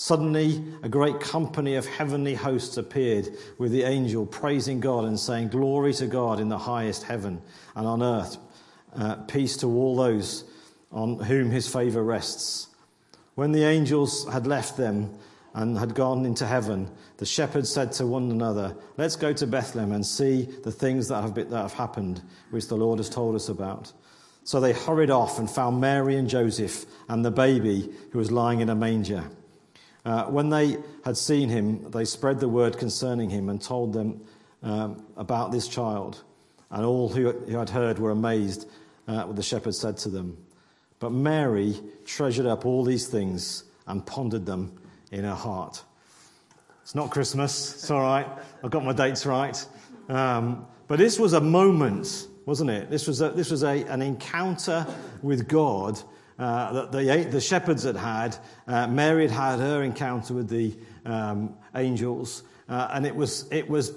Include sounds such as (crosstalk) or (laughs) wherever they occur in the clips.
Suddenly, a great company of heavenly hosts appeared with the angel, praising God and saying, Glory to God in the highest heaven, and on earth, uh, peace to all those on whom his favor rests. When the angels had left them and had gone into heaven, the shepherds said to one another, Let's go to Bethlehem and see the things that have, been, that have happened, which the Lord has told us about. So they hurried off and found Mary and Joseph and the baby who was lying in a manger. Uh, when they had seen him, they spread the word concerning him and told them um, about this child. And all who, who had heard were amazed at what the shepherds said to them. But Mary treasured up all these things and pondered them in her heart. It's not Christmas, it's all right. I've got my dates right. Um, but this was a moment, wasn't it? This was, a, this was a, an encounter with God uh, that the, the, shepherds had had. Uh, Mary had had her encounter with the um, angels, uh, and it was, it was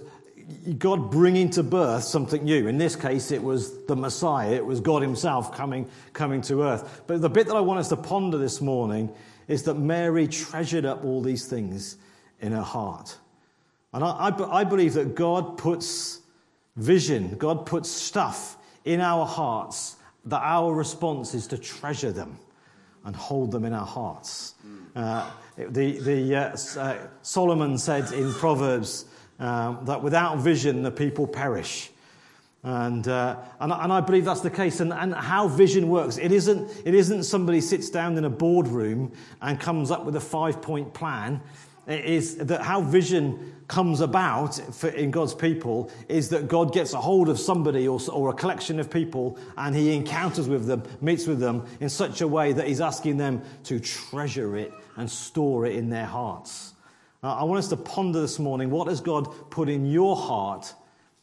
God bringing to birth something new. In this case, it was the Messiah. It was God Himself coming, coming to earth. But the bit that I want us to ponder this morning is that Mary treasured up all these things in her heart. And I, I, I believe that God puts vision, God puts stuff in our hearts, that our response is to treasure them and hold them in our hearts. Uh, the, the, uh, uh, Solomon said in Proverbs, um, that without vision the people perish. And, uh, and, and, I believe that's the case. And, and how vision works, it isn't, it isn't somebody sits down in a boardroom and comes up with a five point plan. Is that how vision comes about for, in God's people is that God gets a hold of somebody or, or a collection of people and he encounters with them, meets with them in such a way that he's asking them to treasure it and store it in their hearts. Uh, I want us to ponder this morning what has God put in your heart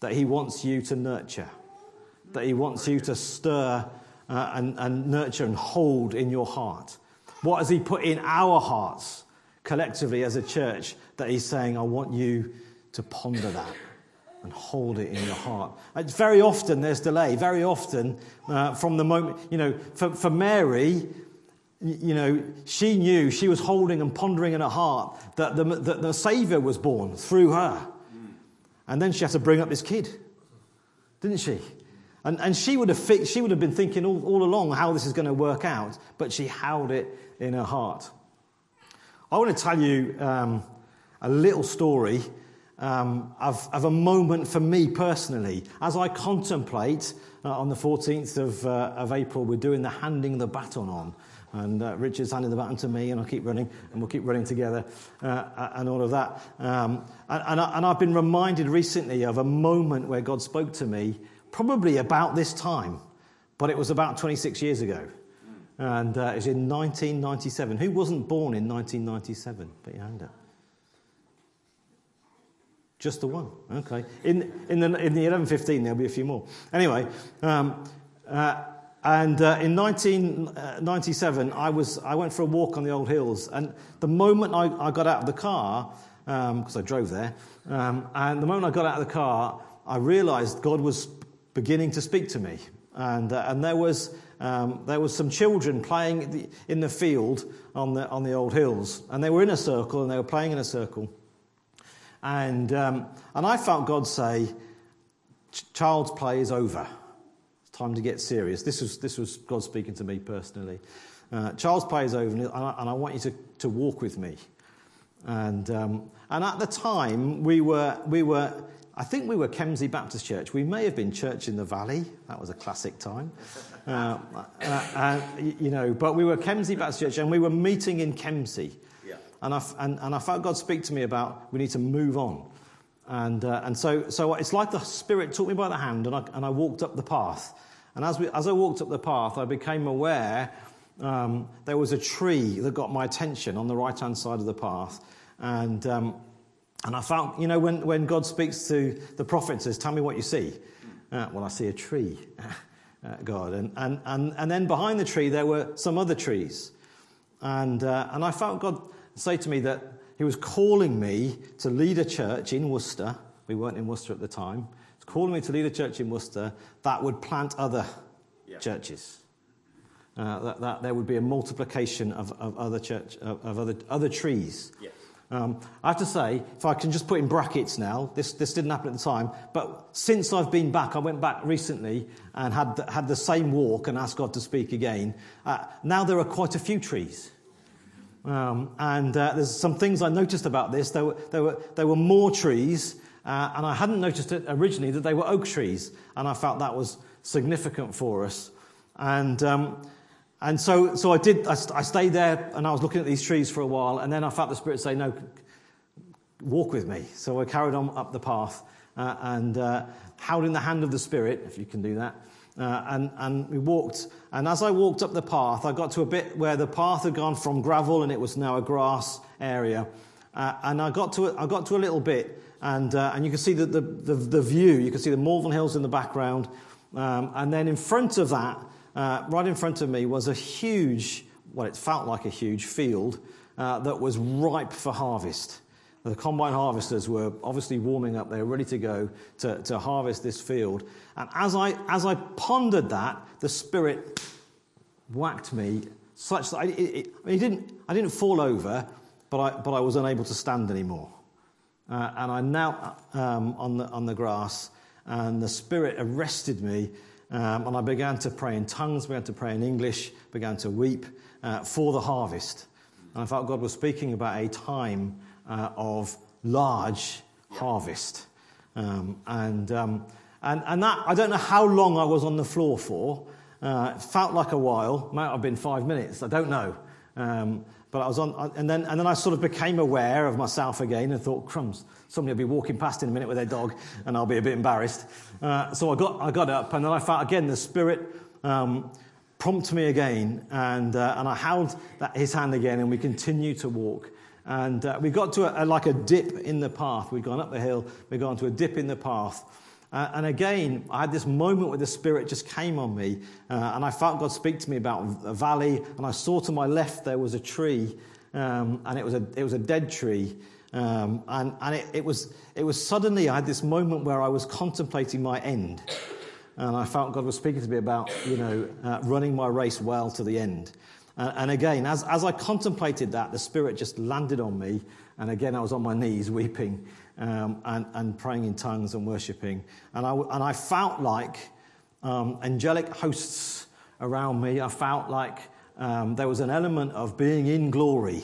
that He wants you to nurture, that He wants you to stir uh, and, and nurture and hold in your heart? What has He put in our hearts collectively as a church that He's saying, I want you to ponder that? and hold it in your heart. It's very often there's delay. Very often, uh, from the moment, you know, for, for Mary, you know, she knew, she was holding and pondering in her heart that the, that the Savior was born through her. And then she had to bring up this kid, didn't she? And, and she, would have fi- she would have been thinking all, all along how this is going to work out, but she held it in her heart. I want to tell you um, a little story um, of, of, a moment for me personally. As I contemplate uh, on the 14th of, uh, of April, we're doing the handing the baton on. And uh, Richard's handing the baton to me, and I'll keep running, and we'll keep running together, uh, and all of that. Um, and, and, I, and I've been reminded recently of a moment where God spoke to me, probably about this time, but it was about 26 years ago. And uh, it was in 1997. Who wasn't born in 1997? Put your hand up. Just the one. Okay. In, in, the, in the 1115, there'll be a few more. Anyway, um, uh, and uh, in 1997, I, was, I went for a walk on the old hills. And the moment I, I got out of the car, because um, I drove there, um, and the moment I got out of the car, I realized God was beginning to speak to me. And, uh, and there, was, um, there was some children playing in the field on the, on the old hills. And they were in a circle, and they were playing in a circle. And, um, and I felt God say, child's play is over It's time to get serious. This was, this was God speaking to me personally. Uh, play is over, and I, and I, want you to, to walk with me. And, um, and at the time, we were, we were, I think we were Kempsey Baptist Church. We may have been Church in the Valley. That was a classic time. Uh, uh, uh you know, but we were Kempsey Baptist Church, and we were meeting in Kempsey. Yeah. And, I, and, and I felt God speak to me about we need to move on. And, uh, and so, so it's like the Spirit took me by the hand, and I, and I walked up the path. And as, we, as I walked up the path, I became aware um, there was a tree that got my attention on the right hand side of the path. And, um, And I found, you know, when, when God speaks to the prophet and says, Tell me what you see. Uh, well, I see a tree, (laughs) uh, God. And, and, and, and then behind the tree, there were some other trees. And, uh, and I felt God say to me that He was calling me to lead a church in Worcester. We weren't in Worcester at the time. He was calling me to lead a church in Worcester that would plant other yeah. churches. Uh, that, that, there would be a multiplication of, of other church of, of other, other trees. Yes. Um, I have to say, if I can just put in brackets now, this, this didn't happen at the time, but since I've been back, I went back recently and had the, had the same walk and asked God to speak again. Uh, now there are quite a few trees. Um, and uh, there's some things I noticed about this. There were, there were, there were more trees, uh, and I hadn't noticed it originally that they were oak trees, and I felt that was significant for us. And um, and so, so I did, I, I, stayed there and I was looking at these trees for a while, and then I felt the Spirit say, No, walk with me. So I carried on up the path uh, and uh, held in the hand of the Spirit, if you can do that. Uh, and, and we walked. And as I walked up the path, I got to a bit where the path had gone from gravel and it was now a grass area. Uh, and I got, to a, I got to a little bit, and, uh, and you can see the, the, the, the, view. You can see the Malvern Hills in the background. Um, and then in front of that, uh, right in front of me was a huge, well, it felt like a huge field uh, that was ripe for harvest. The combine harvesters were obviously warming up. They were ready to go to, to harvest this field. And as I, as I pondered that, the Spirit whacked me such that I, it, it, didn't, I didn't fall over, but I, but I was unable to stand anymore. Uh, and I knelt um, on, the, on the grass, and the Spirit arrested me um, and I began to pray in tongues, began to pray in English, began to weep uh, for the harvest. And I felt God was speaking about a time uh, of large harvest. Um, and, um, and, and that, I don't know how long I was on the floor for. Uh, it felt like a while, might have been five minutes, I don't know. Um, but I was on, and then, and then I sort of became aware of myself again and thought, crumbs, somebody will be walking past in a minute with their dog and I'll be a bit embarrassed. Uh, so I got, I got up and then I felt again the Spirit um, prompt me again and, uh, and I held that, his hand again and we continued to walk. And uh, we got to a, a, like a dip in the path. We'd gone up the hill, we'd gone to a dip in the path. Uh, and again, I had this moment where the Spirit just came on me, uh, and I felt God speak to me about a valley, and I saw to my left there was a tree, um, and it was a, it was a dead tree. Um, and and it, it, was, it was suddenly, I had this moment where I was contemplating my end. And I felt God was speaking to me about, you know, uh, running my race well to the end. Uh, and again, as, as I contemplated that, the Spirit just landed on me. And again, I was on my knees weeping um, and, and praying in tongues and worshipping. And I, and I felt like um, angelic hosts around me. I felt like um, there was an element of being in glory.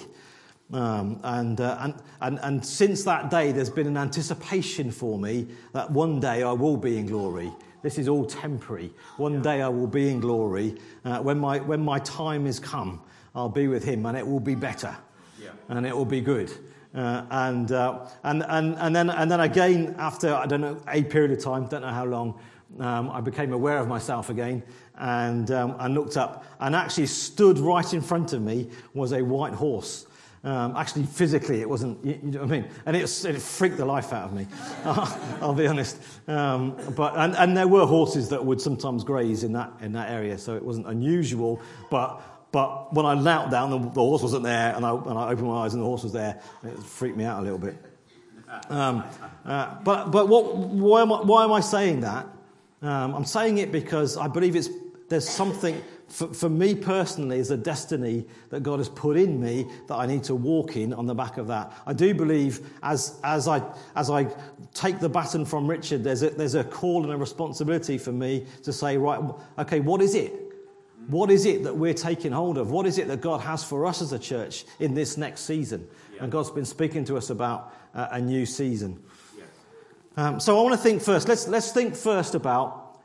Um, and, uh, and, and, and since that day, there's been an anticipation for me that one day I will be in glory. This is all temporary. One day I will be in glory. Uh, when, my, when my time is come, I'll be with him and it will be better. Yeah. And it will be good. Uh, and, uh, and, and, and, then, and then again, after, I don't know, a period of time, don't know how long, um, I became aware of myself again and, um, and looked up. And actually, stood right in front of me was a white horse. Um, actually, physically, it wasn't, you, you, know what I mean? And it, it freaked the life out of me, (laughs) I'll be honest. Um, but, and, and there were horses that would sometimes graze in that, in that area, so it wasn't unusual. But but when I knelt down, the, the horse wasn't there, and I, and I, opened my eyes and the horse was there. It freaked me out a little bit. Um, uh, but but what, why, am I, why am I saying that? Um, I'm saying it because I believe it's, there's something, for, for me personally, is a destiny that God has put in me that I need to walk in on the back of that. I do believe as, as, I, as I take the baton from Richard, there's a, there's a call and a responsibility for me to say, right, okay, what is it? What is it that we're taking hold of? What is it that God has for us as a church in this next season? Yeah. And God's been speaking to us about uh, a new season. Yeah. Um, so I want to think first. Let's, let's think first about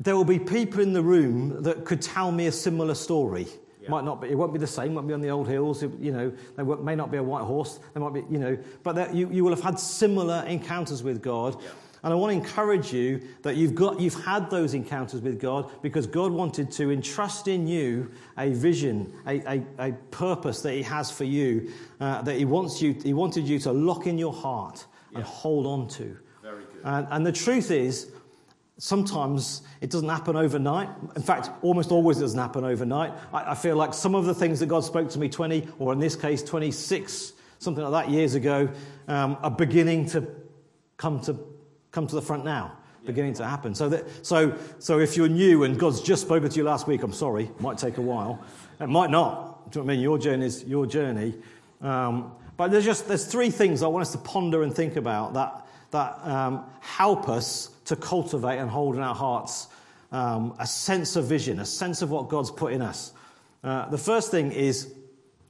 there will be people in the room that could tell me a similar story. Yeah. Might not be, it won't be the same, won't be on the old hills, you know, there may not be a white horse, there might be, you know, but that you, you will have had similar encounters with God. And I want to encourage you that you've, got, you've had those encounters with God because God wanted to entrust in you a vision, a, a, a purpose that He has for you, uh, that he, wants you, he wanted you to lock in your heart and hold on to. Very good. And, and the truth is, sometimes it doesn't happen overnight. In fact, almost always it doesn't happen overnight. I, I feel like some of the things that God spoke to me 20, or in this case, 26, something like that years ago, um, are beginning to come to, come to the front now. Beginning to happen. So, that, so, so if you're new and God's just spoken to you last week, I'm sorry, it might take a while. It might not. Do you know what I mean? Your journey is your journey. Um, but there's just there's three things I want us to ponder and think about that that um, help us to cultivate and hold in our hearts um, a sense of vision, a sense of what God's put in us. Uh, the first thing is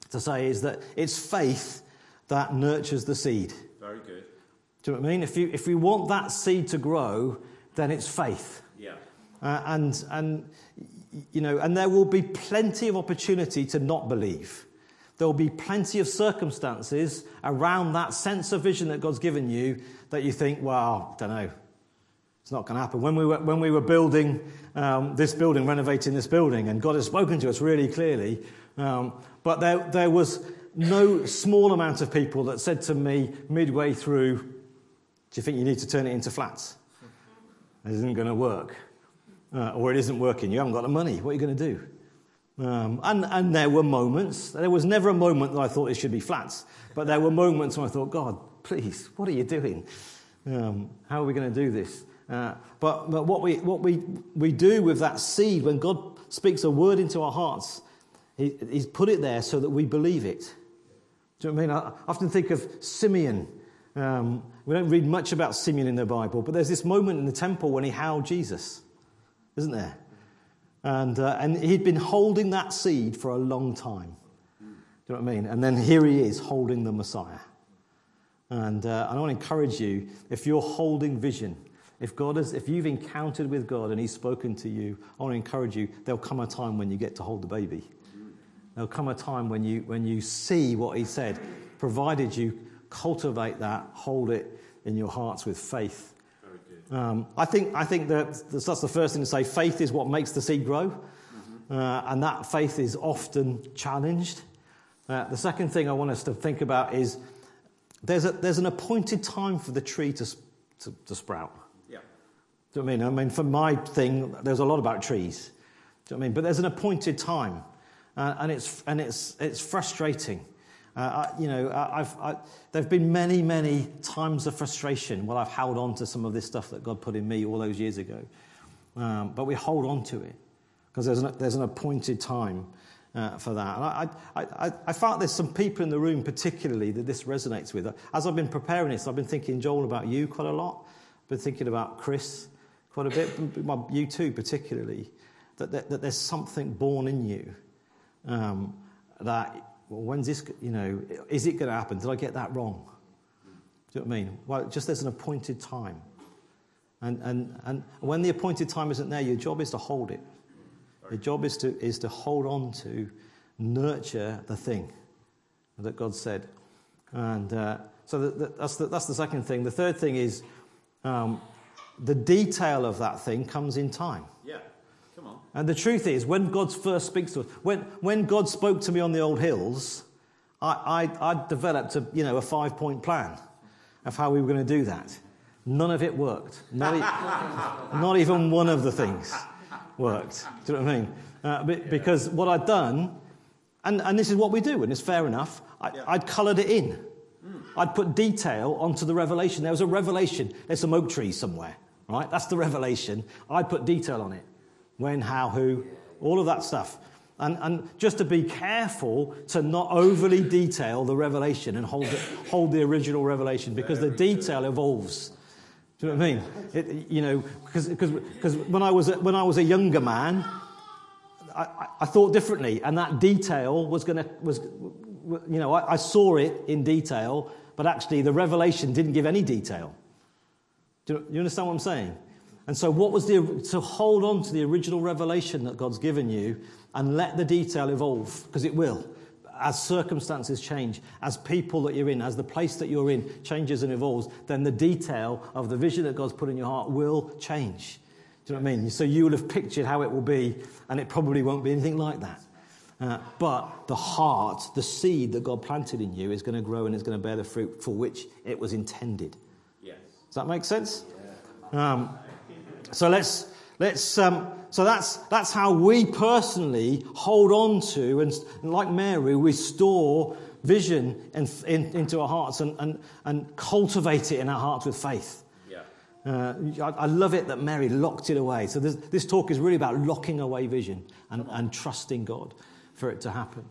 to say is that it's faith that nurtures the seed. Very good. Do you know what I mean? If, you, if we want that seed to grow, then it's faith. Yeah. Uh, and, and, you know, and there will be plenty of opportunity to not believe. There will be plenty of circumstances around that sense of vision that God's given you that you think, well, I don't know, it's not going to happen. When we were, when we were building um, this building, renovating this building, and God has spoken to us really clearly, um, but there, there was no small amount of people that said to me midway through, Do you think you need to turn it into flats? It isn't going to work. Uh, or it isn't working. You haven't got the money. What are you going to do? Um, and, and there were moments, there was never a moment that I thought it should be flats, but there were moments when I thought, God, please, what are you doing? Um, how are we going to do this? Uh, but but what, we, what we, we do with that seed, when God speaks a word into our hearts, he, He's put it there so that we believe it. Do you know what I mean? I often think of Simeon. Um, we don't read much about Simeon in the Bible, but there's this moment in the temple when he howled Jesus, isn't there? And, uh, and he'd been holding that seed for a long time. Do you know what I mean? And then here he is holding the Messiah. And, uh, and I want to encourage you if you're holding vision, if, God has, if you've encountered with God and he's spoken to you, I want to encourage you there'll come a time when you get to hold the baby. There'll come a time when you, when you see what he said, provided you cultivate that, hold it in your hearts with faith. Um, I think, I think that that's the first thing to say. Faith is what makes the seed grow, uh, and that faith is often challenged. Uh, the second thing I want us to think about is there's, a, there's an appointed time for the tree to, to, to sprout. Yeah. Do you know what I mean? I mean, for my thing, there's a lot about trees. Do you know what I mean? But there's an appointed time, uh, and it's and it's it's frustrating. Uh, you know, I- I, there've been many many times of frustration while I've held on to some of this stuff that God put in me all those years ago. Um, but we hold on to it because there's an, there's an appointed time uh, for that. And I, I, I, I found there's some people in the room particularly that this resonates with. As I've been preparing this, I've been thinking, Joel, about you quite a lot. I've been thinking about Chris quite a bit, well, you too particularly, that, that, that there's something born in you um, that, well, when's this, you know, is it going to happen? Did I get that wrong? Do you know what I mean? Well, just there's an appointed time. And, and, and when the appointed time isn't there, your job is to hold it. Your job is to, is to hold on to, nurture the thing that God said. And uh, so that, that, that's, the, that's the second thing. The third thing is um, the detail of that thing comes in time. Yeah. And the truth is, when God first speaks to us, when, when God spoke to me on the old hills, I, I, I developed a, you know, a five point plan of how we were going to do that. None of it worked. Not, e- (laughs) not even one of the things worked. Do you know what I mean? Uh, be- because what I'd done, and, and this is what we do, and it's fair enough, I, Yeah. I'd coloured it in. I'd put detail onto the revelation. There was a revelation. There's some oak trees somewhere, right? That's the revelation. I'd put detail on it. When, how, who, all of that stuff. And, and just to be careful to not overly detail the revelation and hold, it, hold the original revelation because the detail evolves. Do you know what I mean? It, you know, because when, I was a- when I was a younger man, I, I- thought differently, and that detail was going to was, you know, I, I saw it in detail, but actually the revelation didn't give any detail. Do you, you understand what I'm saying? And so, what was the to hold on to the original revelation that God's given you, and let the detail evolve because it will. as circumstances change, as people that you're in, as the place that you're in changes and evolves, then the detail of the vision that God's put in your heart will change. Do you know what I mean? So you will have pictured how it will be, and it probably won't be anything like that. Uh, but the heart, the seed that God planted in you, is going to grow and is going to bear the fruit for which it was intended. Yes. Does that make sense? Um, so let's let's. Um, so that's that's how we personally hold on to and, like Mary, we store vision in, in, into our hearts and, and, and cultivate it in our hearts with faith. Yeah. Uh, I, I love it that Mary locked it away. So this, this talk is really about locking away vision and, and trusting God for it to happen.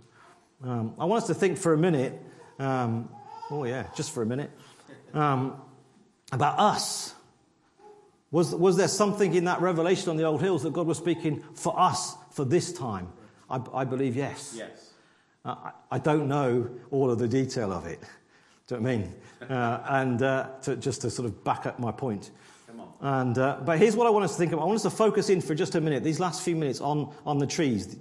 Um, I want us to think for a minute. Um, oh yeah, just for a minute um, about us. Was, was there something in that revelation on the old hills that God was speaking for us for this time? I, I believe yes. Yes. Uh, I, I don't know all of the detail of it. (laughs) Do you know what I mean? Uh, and uh, to, just to sort of back up my point. Come on. And, uh, but here's what I want us to think about. I want us to focus in for just a minute, these last few minutes, on, on the trees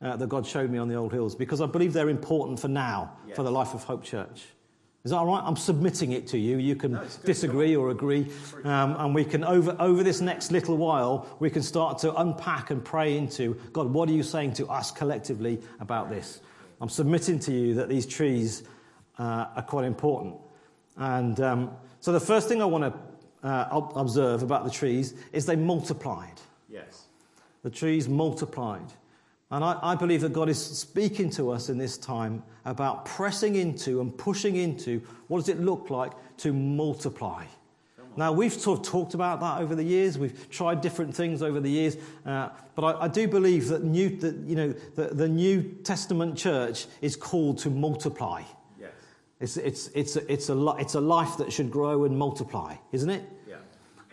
uh, that God showed me on the old hills, because I believe they're important for now, Yes. for the Life of Hope Church. Is that all right? I'm submitting it to you. You can No, disagree or agree. Um, and we can, over, over this next little while, we can start to unpack and pray into God, what are you saying to us collectively about this? I'm submitting to you that these trees uh, are quite important. And um, so the first thing I want to uh, ob- observe about the trees is they multiplied. Yes. The trees multiplied. And I, I believe that God is speaking to us in this time about pressing into and pushing into what does it look like to multiply. Now, we've sort of talked about that over the years. We've tried different things over the years. Uh, but I, I, do believe that, new, that you know, the, the New Testament church is called to multiply. Yes. It's, it's, it's, a, it's, a, it's a life that should grow and multiply, isn't it?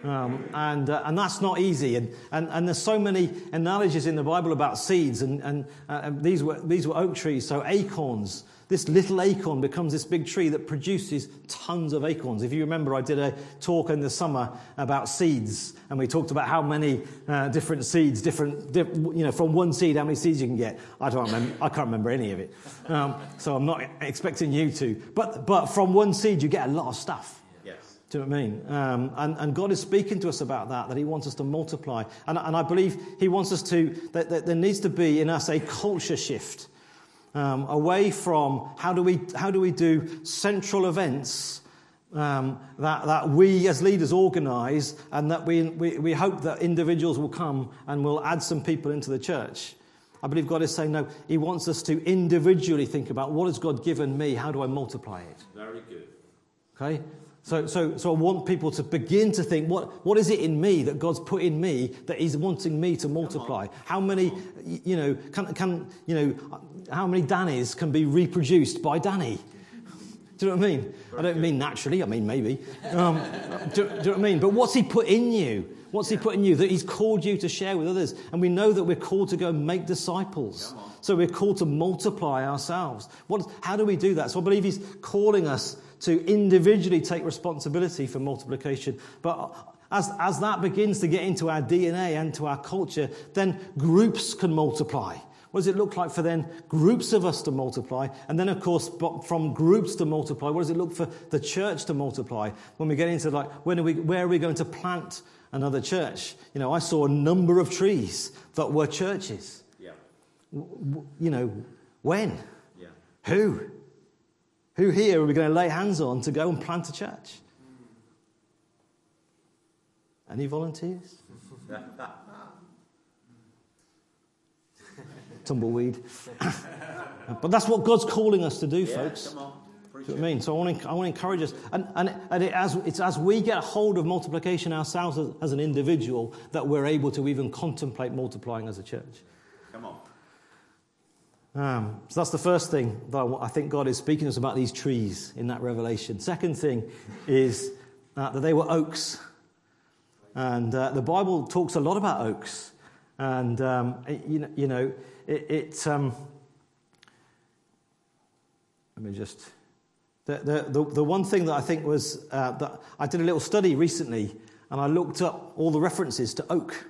Um, and, uh, and that's not easy. And, and, and there's so many analogies in the Bible about seeds. And, and, uh, and these, were, these were oak trees, so acorns. This little acorn becomes this big tree that produces tons of acorns. If you remember, I did a talk in the summer about seeds, and we talked about how many uh, different seeds, different, diff, you know, from one seed, how many seeds you can get. I don't remember. I can't remember any of it, um, so I'm not expecting you to. But, but from one seed, you get a lot of stuff. Do you know what I mean? Um, and, and God is speaking to us about that, that He wants us to multiply. And, and I believe He wants us to, that, that there needs to be in us a culture shift um, away from how do, we, how do we do central events um, that, that we as leaders organize and that we, we, we hope that individuals will come and will add some people into the church. I believe God is saying, no, He wants us to individually think about what has God given me? How do I multiply it? Very good. Okay? So, so, so I want people to begin to think what, what is it in me that God's put in me that He's wanting me to multiply? How many, you know, can, can, you know, how many Dannies can be reproduced by Danny? Do you know what I mean? I don't mean naturally, I mean maybe. Um, do, do you know what I mean? But what's He put in you? What's He put in you that He's called you to share with others? And we know that we're called to go and make disciples. So we're called to multiply ourselves. What, how do we do that? So I believe He's calling us to individually take responsibility for multiplication. But as, as that begins to get into our DNA and to our culture, then groups can multiply. What does it look like for then groups of us to multiply? And then, of course, from groups to multiply, what does it look for the church to multiply? When we get into like, when are we, where are we going to plant another church? You know, I saw a number of trees that were churches. Yeah. W- You know, when? Yeah. Who? Who here are we going to lay hands on to go and plant a church? Any volunteers? (laughs) Tumbleweed. (laughs) but that's what God's calling us to do, Yeah, folks. Come on. Do you know what I mean? So I want to, I want to encourage us. And, and, and it, as, it's as we get a hold of multiplication ourselves as, as an individual that we're able to even contemplate multiplying as a church. Come on. Um, so that's the first thing that I, think God is speaking to us about these trees in that revelation. Second thing is uh, that they were oaks. And uh, the Bible talks a lot about oaks. And, um, it- you know, you know it, it um, let me just. The, the, the, the one thing that I think was uh, that I did a little study recently and I looked up all the references to oak.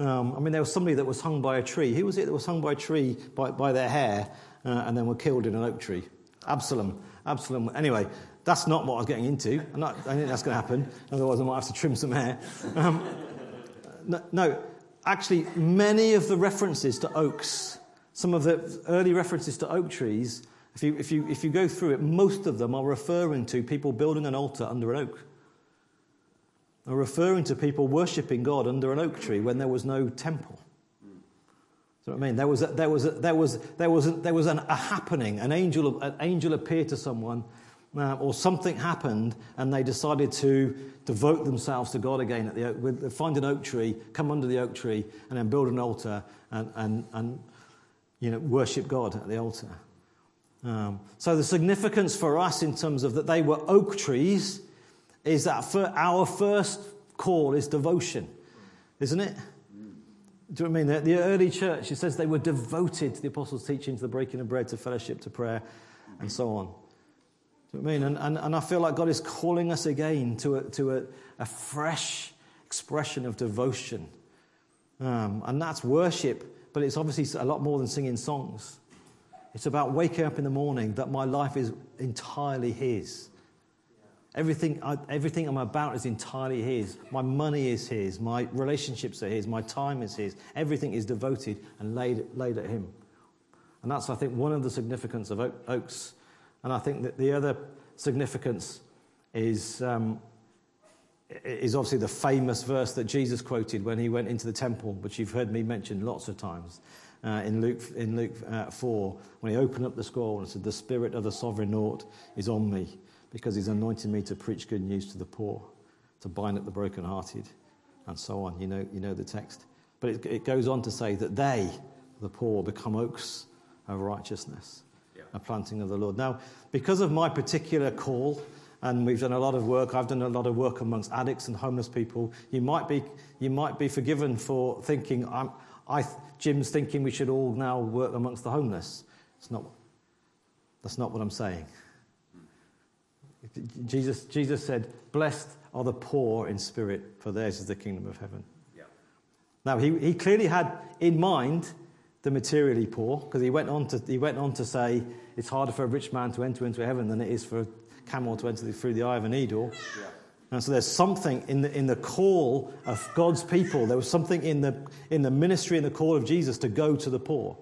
Um, I mean, there was somebody that was hung by a tree. Who was it that was hung by a tree by, by their hair? uh, and then were killed in an oak tree. Absalom. Absalom. Anyway, that's not what I was getting into. Not, I think that's going to happen. Otherwise, I might have to trim some hair. Um, no, no, actually, many of the references to oaks, some of the early references to oak trees, if you, if you, if you go through it, most of them are referring to people building an altar under an oak. Are referring to people worshipping God under an oak tree when there was no temple. Do what I mean? There was, a, there was, a, there was, there was, a, there was an, a happening. An angel, an angel appeared to someone, uh, or something happened, and they decided to devote themselves to God again. At the find an oak tree, come under the oak tree, and then build an altar and, and, and you know, worship God at the altar. Um, so the significance for us in terms of that they were oak trees is that for our first call is devotion, isn't it? Do you know what I mean? The, early church, it says they were devoted to the apostles' teaching, to the breaking of bread, to fellowship, to prayer, and so on. Do you know what I mean? And, and, and I feel like God is calling us again to a, to a, a fresh expression of devotion. Um, and that's worship, but it's obviously a lot more than singing songs. It's about waking up in the morning that my life is entirely His. Everything, I, everything I'm about is entirely His. My money is His. My relationships are His. My time is His. Everything is devoted and laid, laid at Him. And that's, I think, one of the significance of oaks. And I think that the other significance is, um, is obviously the famous verse that Jesus quoted when he went into the temple, which you've heard me mention lots of times. Uh, in Luke, in Luke uh, 4, when he opened up the scroll and said, The Spirit of the Sovereign Lord is on me because he's anointed me to preach good news to the poor, to bind up the brokenhearted, and so on. You know, you know the text. But it, it goes on to say that they, the poor, become oaks of righteousness, yeah. a planting of the Lord. Now, because of my particular call, and we've done a lot of work. I've done a lot of work amongst addicts and homeless people. You might be, you might be forgiven for thinking, I'm, I, Jim's thinking we should all now work amongst the homeless. It's not, that's not what I'm saying. Jesus, Jesus said, Blessed are the poor in spirit, for theirs is the kingdom of heaven. Yeah. Now, he, he clearly had in mind the materially poor, because he, went on to, he went on to say, It's harder for a rich man to enter into heaven than it is for a camel to enter through the eye of a needle. Yeah. And so there's something in the, in the call of God's people, there was something in the, in the ministry and the call of Jesus to go to the poor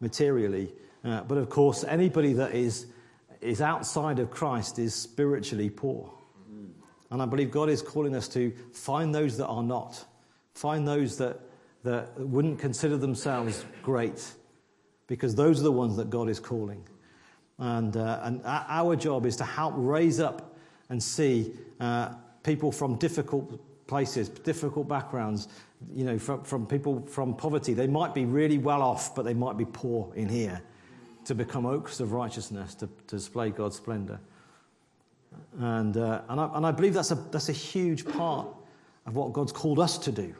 materially. Uh, but of course, anybody that is is outside of Christ is spiritually poor. And I believe God is calling us to find those that are not, find those that, that wouldn't consider themselves great, because those are the ones that God is calling. And, uh, and our job is to help raise up and see uh, people from difficult places, difficult backgrounds, you know, from, from people from poverty. They might be really well off, but they might be poor in here to become oaks of righteousness, to, to display God's splendor. And, uh, and, I, and I believe that's a, that's a huge part of what God's called us to do. Do you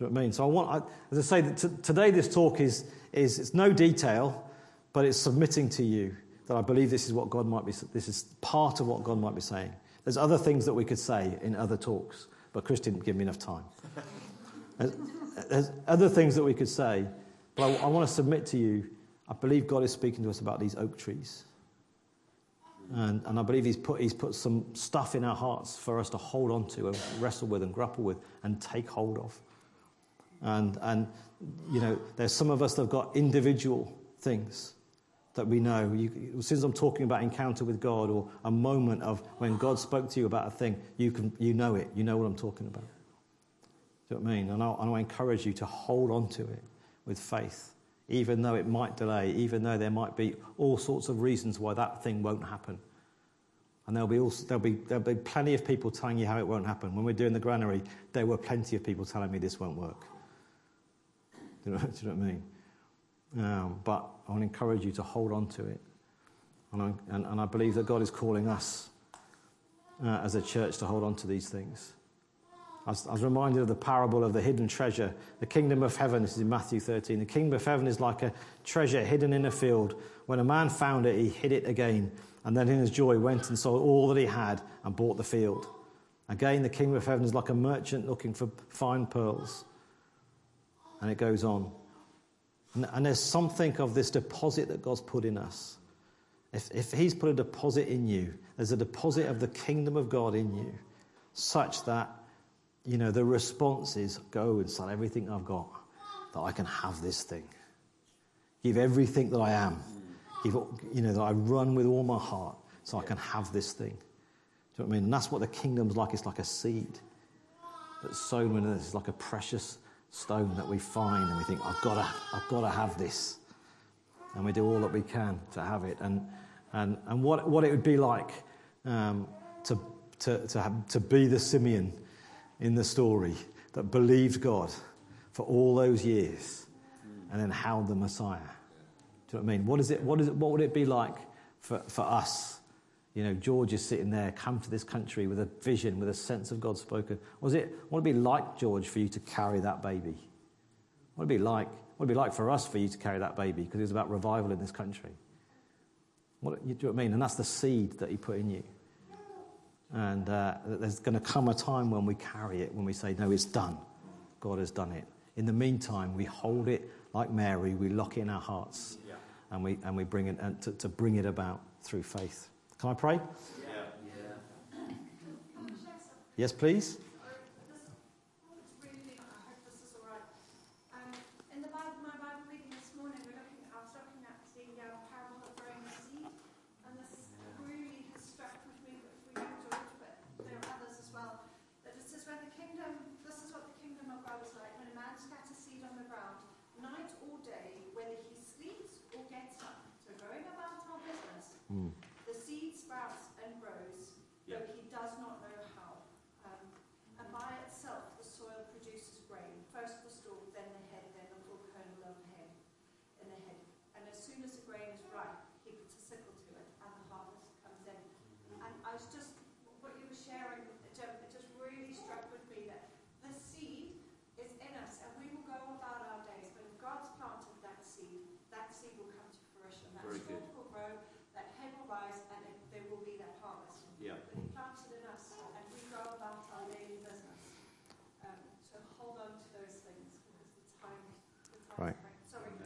know what I mean? So I want, I, as I say, that t- today this talk is, is it's no detail, but it's submitting to you that I believe this is what God might be, this is part of what God might be saying. There's other things that we could say in other talks, but Chris didn't give me enough time. There's, there's other things that we could say, but I, I want to submit to you I believe God is speaking to us about these oak trees. And, and I believe he's put, he's put some stuff in our hearts for us to hold on to and wrestle with and grapple with and take hold of. And, and you know, there's some of us that have got individual things that we know. You, since I'm talking about encounter with God or a moment of when God spoke to you about a thing, you, can, you know it. You know what I'm talking about. Do you know what I mean? And I, and I encourage you to hold on to it with faith even though it might delay, even though there might be all sorts of reasons why that thing won't happen. And there'll be, also, there'll, be, there'll be plenty of people telling you how it won't happen. When we're doing the granary, there were plenty of people telling me this won't work. Do you know, (laughs) do you know what I mean? Um, but I want to encourage you to hold on to it. And I, and, and I believe that God is calling us uh, as a church to hold on to these things. I was, I was, reminded of the parable of the hidden treasure. The kingdom of heaven, this is in Matthew 13. The kingdom of heaven is like a treasure hidden in a field. When a man found it, he hid it again, and then in his joy went and sold all that he had and bought the field. Again, the kingdom of heaven is like a merchant looking for fine pearls. And it goes on. And, and there's something of this deposit that God's put in us. If, if He's put a deposit in you, there's a deposit of the kingdom of God in you, such that, you know, the response is go and sell everything I've got that I can have this thing. Give everything that I am. Give, you know, that I run with all my heart so I can have this thing. Do you know what I mean? And that's what the kingdom's like. It's like a seed that's sown in us. It's like a precious stone that we find and we think, I've got to, I've got to have this. And we do all that we can to have it. And, and, and what, what it would be like um, to, to, to, have, to be the Simeon in the story that believed God for all those years and then held the Messiah. Do you know what I mean? What, is it, what, is it, what would it be like for, for us? You know, George is sitting there, come to this country with a vision, with a sense of God spoken. Was it, what would it be like, George, for you to carry that baby? What would it be like? What would it be like for us for you to carry that baby? Because it was about revival in this country. What, do you know what I mean? And that's the seed that he put in you. And uh, there's going to come a time when we carry it, when we say, no, it's done. God has done it. In the meantime, we hold it like Mary, we lock it in our hearts, yeah. and, we, and we bring it and to, to bring it about through faith. Can I pray? Yeah. yeah. Yes, please.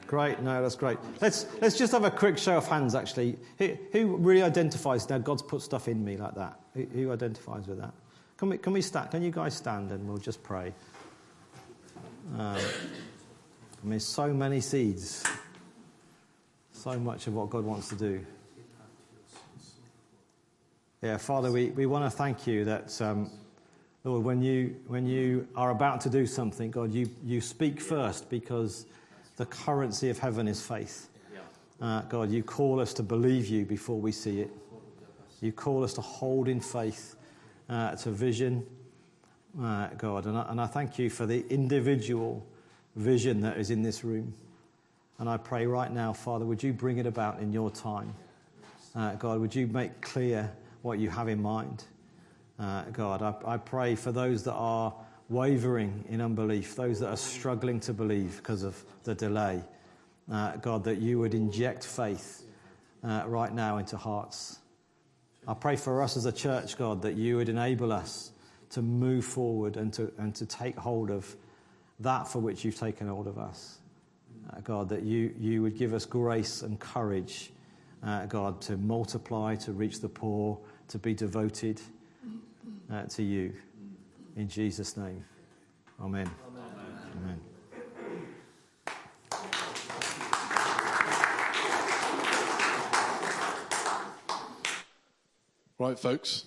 Great, no, that's great. Let's, let's just have a quick show of hands, actually. Who, who really identifies now God's put stuff in me like that? Who, who identifies with that? Can we, can we stand? Can you guys stand and we'll just pray? Um, I mean, so many seeds, so much of what God wants to do. Yeah, Father, we, we want to thank you that, um, Lord, when you, when you are about to do something, God, you, you speak first because the currency of heaven is faith. Uh, God, you call us to believe you before we see it. You call us to hold in faith uh, to vision, uh, God. And I, and I thank you for the individual vision that is in this room. And I pray right now, Father, would you bring it about in your time? Uh, God, would you make clear what you have in mind? Uh, God, I, I pray for those that are wavering in unbelief, those that are struggling to believe because of the delay, uh, God, that you would inject faith uh, right now into hearts. I pray for us as a church, God, that you would enable us to move forward and to, and to take hold of that for which you've taken hold of us. Uh, God, that you, you would give us grace and courage, uh, God, to multiply, to reach the poor, to be devoted uh, to you. In Jesus' name. Amen. Amen. Right, folks.